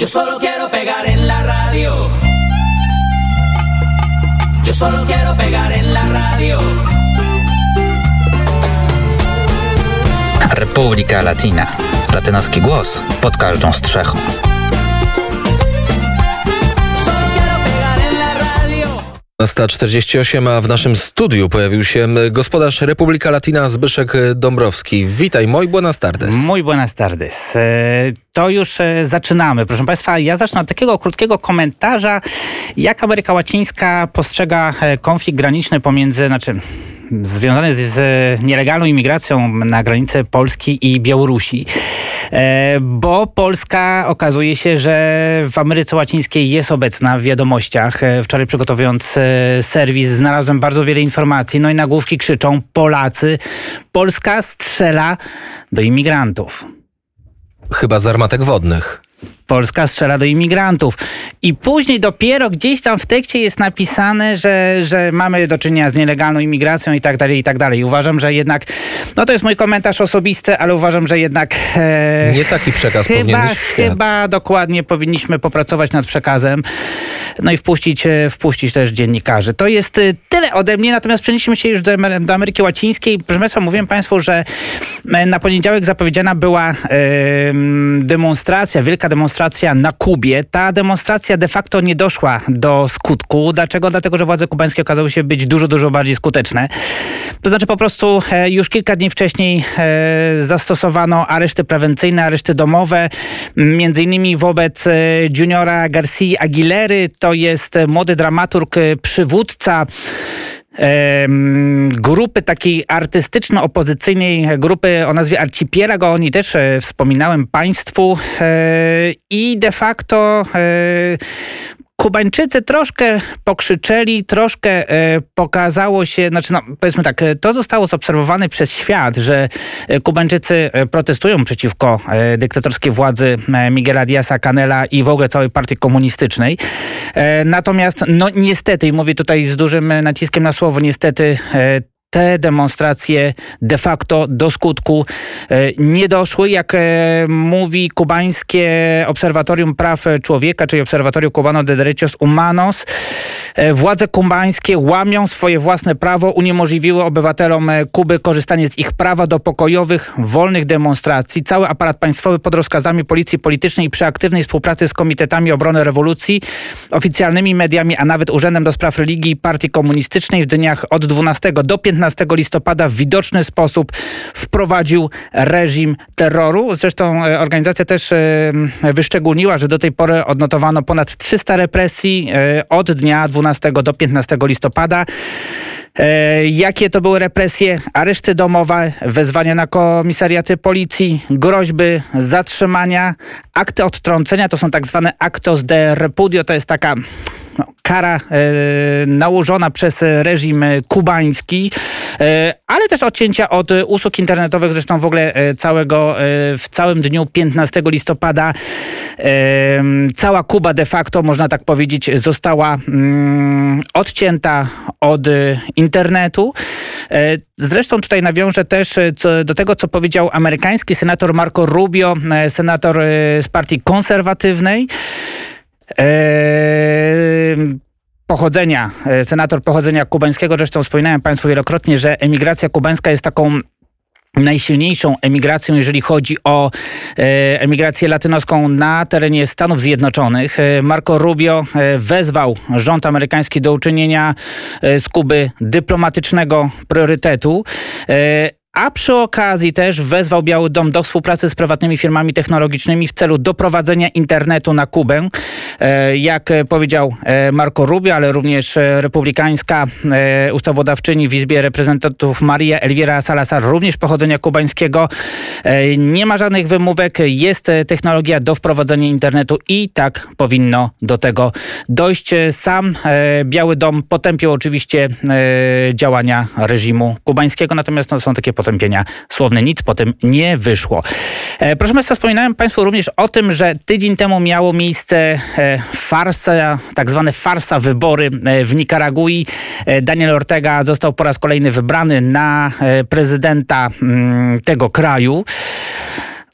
Yo solo quiero pegar en la radio. Yo solo quiero pegar en la radio. Republika Latina. Latynoski głos pod każdą strzechą. 12.48, a w naszym studiu pojawił się gospodarz Republika Latina Zbyszek Dąbrowski. Witaj, moi buenas tardes. Muy buenas tardes. E, To już e, zaczynamy. Proszę Państwa, ja zacznę od takiego krótkiego komentarza, jak Ameryka Łacińska postrzega e, konflikt graniczny pomiędzy, znaczy związany z, z nielegalną imigracją na granicy Polski i Białorusi. E, Bo Polska okazuje się, że w Ameryce Łacińskiej jest obecna w wiadomościach. E, Wczoraj przygotowując e, serwis znalazłem bardzo wiele informacji. No i nagłówki krzyczą Polacy, Polska strzela do imigrantów. Chyba z armatek wodnych. Polska strzela do imigrantów. I później dopiero gdzieś tam w tekście jest napisane, że, że mamy do czynienia z nielegalną imigracją i tak dalej, i tak dalej. Uważam, że jednak, no to jest mój komentarz osobisty, ale uważam, że jednak... E, Nie taki przekaz powinien Chyba, chyba dokładnie powinniśmy popracować nad przekazem, no i wpuścić, e, wpuścić też dziennikarzy. To jest e, tyle ode mnie, natomiast przenieśmy się już do, do Ameryki Łacińskiej. Proszę Państwa, mówiłem Państwu, że e, na poniedziałek zapowiedziana była e, demonstracja, wielka demonstracja na Kubie. Ta demonstracja de facto nie doszła do skutku. Dlaczego? Dlatego, że władze kubańskie okazały się być dużo, dużo bardziej skuteczne. To znaczy po prostu e, już kilka dni wcześniej e, zastosowano areszty prewencyjne, areszty domowe, między innymi wobec e, juniora Garcia Aguilery. To jest młody dramaturg, przywódca grupy takiej artystyczno-opozycyjnej, grupy o nazwie Archipelago, oni też e, wspominałem Państwu. E, i de facto e, Kubańczycy troszkę pokrzyczeli, troszkę e, pokazało się, znaczy no, powiedzmy tak, e, to zostało zobserwowane przez świat, że e, Kubańczycy protestują przeciwko dyktatorskiej władzy Miguela Diaza Canela i w ogóle całej partii komunistycznej. Natomiast no niestety, i mówię tutaj z dużym naciskiem na słowo, niestety te demonstracje de facto do skutku e, nie doszły. Jak e, mówi kubańskie Obserwatorium Praw Człowieka, czyli Obserwatorium Cubano de Derechos Humanos, e, władze kubańskie łamią swoje własne prawo, uniemożliwiły obywatelom Kuby korzystanie z ich prawa do pokojowych, wolnych demonstracji. Cały aparat państwowy pod rozkazami policji politycznej i przy aktywnej współpracy z Komitetami Obrony Rewolucji, oficjalnymi mediami, a nawet Urzędem do Spraw Religii i Partii Komunistycznej w dniach od 12 do 15 listopada w widoczny sposób wprowadził reżim terroru. Zresztą e, organizacja też e, wyszczególniła, że do tej pory odnotowano ponad 300 represji e, od dnia 12 do 15 listopada. Jakie to były represje? Areszty domowe, wezwania na komisariaty policji, groźby zatrzymania, akty odtrącenia, to są tak zwane actos de repudio, to jest taka no, kara e, nałożona przez reżim kubański, e, ale też odcięcia od usług internetowych, zresztą w ogóle e, całego, w całym dniu 15 listopada cała Kuba de facto, można tak powiedzieć, została mm, odcięta od internetu. Zresztą tutaj nawiążę też do tego, co powiedział amerykański senator Marco Rubio, senator z partii konserwatywnej. Eee, pochodzenia, e, senator pochodzenia kubańskiego. Zresztą wspominałem Państwu wielokrotnie, że emigracja kubańska jest taką najsilniejszą emigracją, jeżeli chodzi o e, emigrację latynoską na terenie Stanów Zjednoczonych. Marco Rubio wezwał rząd amerykański do uczynienia z Kuby dyplomatycznego priorytetu. A przy okazji też wezwał Biały Dom do współpracy z prywatnymi firmami technologicznymi w celu doprowadzenia internetu na Kubę. E, Jak powiedział e, Marco Rubio, ale również e, republikańska ustawodawczyni w Izbie Reprezentantów Maria Elvira Salazar, również pochodzenia kubańskiego. Nie ma żadnych wymówek, jest technologia do wprowadzenia internetu i tak powinno do tego dojść. Sam Biały Dom potępił oczywiście działania reżimu kubańskiego, natomiast no, są takie potępienia słowne. Nic po tym nie wyszło. E, Proszę Państwa, wspominałem Państwu również o tym, że tydzień temu miało miejsce e, farsa, tak zwane farsa wybory e, w Nikaragui. Daniel Ortega został po raz kolejny wybrany na prezydenta mm, tego kraju.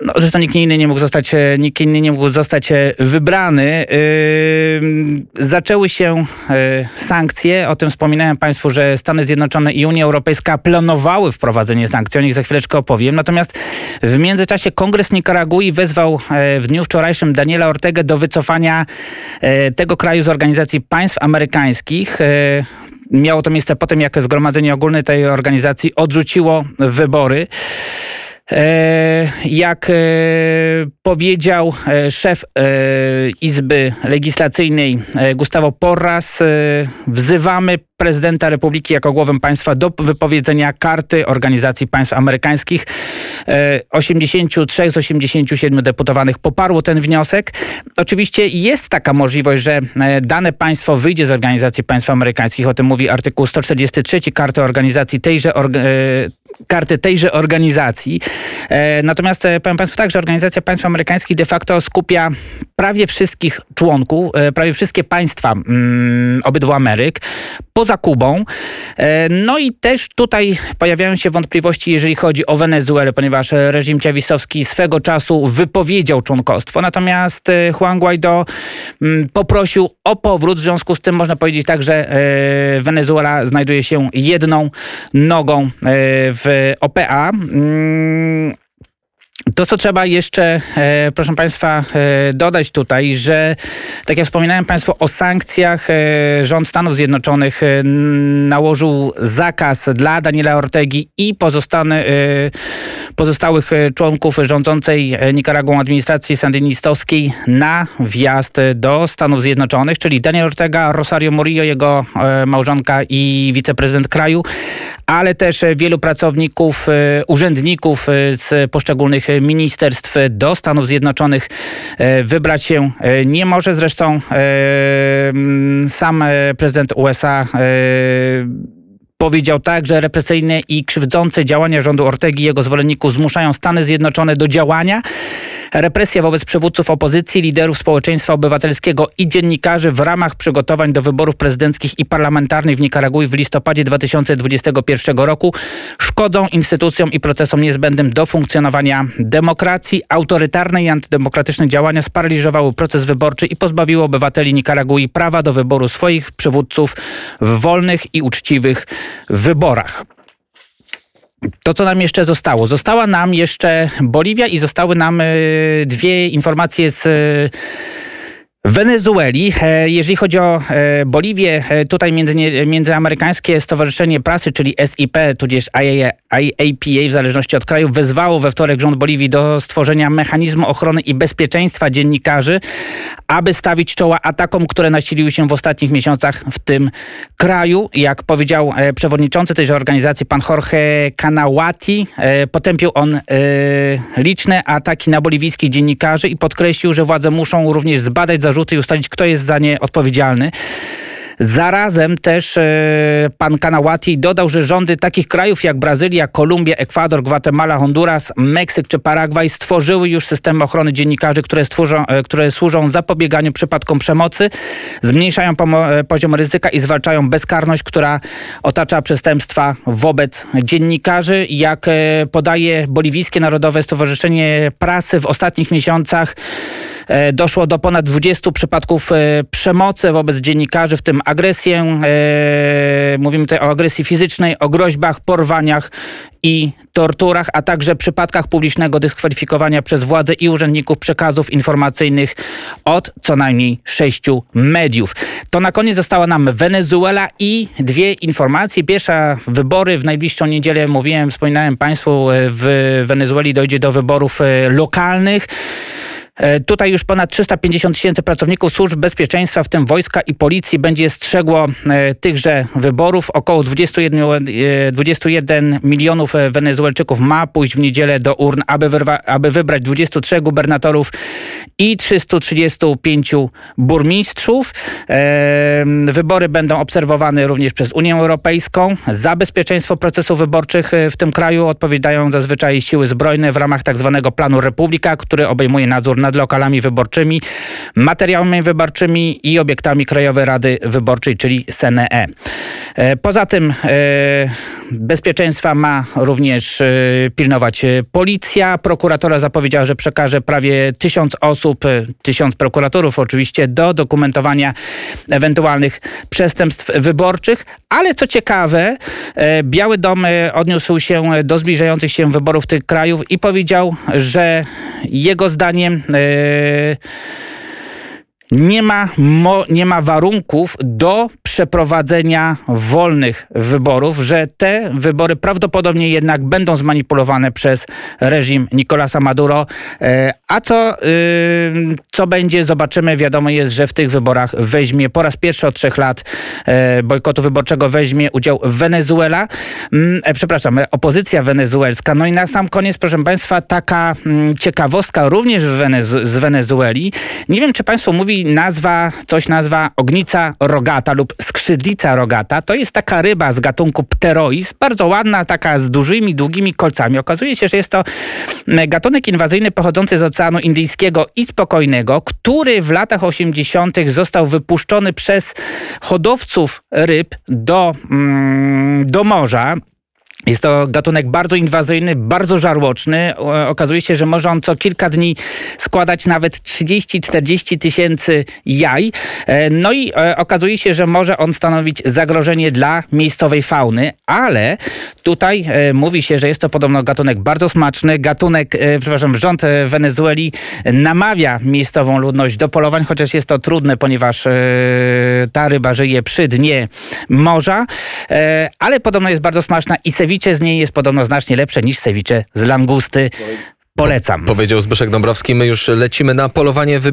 No, zresztą nikt inny nie mógł zostać, e, nikt inny nie mógł zostać e, wybrany. Yy, zaczęły się e, sankcje. O tym wspominałem Państwu, że Stany Zjednoczone i Unia Europejska planowały wprowadzenie sankcji. O nich za chwileczkę opowiem. Natomiast w międzyczasie Kongres Nikaragui wezwał e, w dniu wczorajszym Daniela Ortegę do wycofania tego kraju z Organizacji Państw Amerykańskich. Miało to miejsce po tym, jak Zgromadzenie Ogólne tej organizacji odrzuciło wybory. E, Jak e, powiedział e, szef Izby Legislacyjnej Gustavo Porras, wzywamy prezydenta Republiki jako głowę państwa do wypowiedzenia karty Organizacji Państw Amerykańskich. E, 83 z 87 deputowanych poparło ten wniosek. Oczywiście jest taka możliwość, że dane państwo wyjdzie z Organizacji Państw Amerykańskich. O tym mówi artykuł 143 karty organizacji tejże karty tejże organizacji. E, Natomiast e, powiem Państwu tak, że Organizacja Państw Amerykańskich de facto skupia prawie wszystkich członków, e, prawie wszystkie państwa mm, obydwu Ameryk, poza Kubą. No i też tutaj pojawiają się wątpliwości, jeżeli chodzi o Wenezuelę, ponieważ reżim ciawisowski swego czasu wypowiedział członkostwo, natomiast Juan Guaido mm, poprosił o powrót, w związku z tym można powiedzieć tak, że Wenezuela znajduje się jedną nogą e, OPA. Mm, To, co trzeba jeszcze, e, proszę Państwa, e, dodać tutaj, że tak jak wspominałem Państwu o sankcjach, e, rząd Stanów Zjednoczonych e, nałożył zakaz dla Daniela Ortegi i pozostane, pozostałych e, członków rządzącej e, Nikaragą administracji sandynistowskiej na wjazd do Stanów Zjednoczonych, czyli Daniel Ortega, Rosario Murillo, jego małżonka i wiceprezydent kraju, ale też e, wielu pracowników, e, urzędników e, z poszczególnych ministerstw do Stanów Zjednoczonych wybrać się nie może. Zresztą sam prezydent USA Powiedział tak, że represyjne i krzywdzące działania rządu Ortegi i jego zwolenników zmuszają Stany Zjednoczone do działania. Represja wobec przywódców opozycji, liderów społeczeństwa obywatelskiego i dziennikarzy w ramach przygotowań do wyborów prezydenckich i parlamentarnych w Nikaragui w listopadzie 2021 roku szkodzą instytucjom i procesom niezbędnym do funkcjonowania demokracji. Autorytarne i antydemokratyczne działania sparaliżowały proces wyborczy i pozbawiły obywateli Nikaragui prawa do wyboru swoich przywódców w wolnych i uczciwych wyborach. To, co nam jeszcze zostało? Została nam jeszcze Boliwia i zostały nam e, dwie informacje z Wenezueli. E, Jeżeli chodzi o e, Boliwię, e, tutaj między, Międzyamerykańskie Stowarzyszenie Prasy, czyli SIP, tudzież IAPA, w zależności od kraju, wezwało we wtorek rząd Boliwii do stworzenia mechanizmu ochrony i bezpieczeństwa dziennikarzy, aby stawić czoła atakom, które nasiliły się w ostatnich miesiącach w tym kraju. Jak powiedział przewodniczący tejże organizacji, pan Jorge Kanawati, e, potępił on liczne ataki na boliwijskich dziennikarzy i podkreślił, że władze muszą również zbadać zarzuty i ustalić, kto jest za nie odpowiedzialny. Zarazem też e, pan Kanawati dodał, że rządy takich krajów jak Brazylia, Kolumbia, Ekwador, Gwatemala, Honduras, Meksyk czy Paragwaj stworzyły już systemy ochrony dziennikarzy, które, stworzą, e, które służą zapobieganiu przypadkom przemocy, zmniejszają e, poziom ryzyka i zwalczają bezkarność, która otacza przestępstwa wobec dziennikarzy. Jak podaje Boliwijskie Narodowe Stowarzyszenie Prasy w ostatnich miesiącach Doszło do ponad 20 przypadków e, przemocy wobec dziennikarzy, w tym agresję. e, Mówimy tutaj o agresji fizycznej, o groźbach, porwaniach i torturach, a także przypadkach publicznego dyskwalifikowania przez władze i urzędników przekazów informacyjnych od co najmniej sześciu mediów. To na koniec została nam Wenezuela i dwie informacje. Pierwsza, wybory w najbliższą niedzielę, mówiłem, wspominałem Państwu, e, w Wenezueli dojdzie do wyborów e, lokalnych. E, Tutaj już ponad 350 tysięcy pracowników służb bezpieczeństwa, w tym wojska i policji, będzie strzegło e, tychże wyborów. Około 21, e, 21 milionów e, Wenezuelczyków ma pójść w niedzielę do urn, aby, wyrwa, aby wybrać 23 gubernatorów i 335 burmistrzów. Wybory będą obserwowane również przez Unię Europejską. Za bezpieczeństwo procesów wyborczych w tym kraju odpowiadają zazwyczaj siły zbrojne w ramach tak zwanego planu Republika, który obejmuje nadzór nad lokalami wyborczymi, materiałami wyborczymi i obiektami Krajowej Rady Wyborczej, czyli SNE. E, Poza tym e, bezpieczeństwa ma również e, pilnować policja. Prokuratora zapowiedziała, że przekaże prawie tysiąc osób, tysiąc prokuratorów oczywiście, do dokumentowania ewentualnych przestępstw wyborczych. Ale co ciekawe, Biały Dom odniósł się do zbliżających się wyborów tych krajów i powiedział, że jego zdaniem e, nie ma, mo, nie ma warunków do przeprowadzenia wolnych wyborów, że te wybory prawdopodobnie jednak będą zmanipulowane przez reżim Nicolasa Maduro. E, A co, y, co będzie, zobaczymy. Wiadomo jest, że w tych wyborach weźmie po raz pierwszy od trzech lat e, bojkotu wyborczego weźmie udział Wenezuela. Mm, e, Przepraszam, opozycja wenezuelska. No i na sam koniec, proszę Państwa, taka mm, ciekawostka również z Wenezueli. Nie wiem, czy Państwu mówi nazwa, coś nazwa ognica rogata lub skrzydlica rogata. To jest taka ryba z gatunku pterois, bardzo ładna, taka z dużymi, długimi kolcami. Okazuje się, że jest to mm, gatunek inwazyjny pochodzący z Oceanu Indyjskiego i Spokojnego, który w latach 80. został wypuszczony przez hodowców ryb do, mm, do morza. Jest to gatunek bardzo inwazyjny, bardzo żarłoczny. Okazuje się, że może on co kilka dni składać nawet 30-40 tysięcy jaj. E, No i e, okazuje się, że może on stanowić zagrożenie dla miejscowej fauny, ale tutaj e, mówi się, że jest to podobno gatunek bardzo smaczny. Gatunek, przepraszam, rząd Wenezueli namawia miejscową ludność do polowań, chociaż jest to trudne, ponieważ ta ryba żyje przy dnie morza, ale podobno jest bardzo smaczna i ceviche z niej jest podobno znacznie lepsze niż ceviche z langusty. Polecam. Powiedział Zbyszek Dąbrowski, my już lecimy na polowanie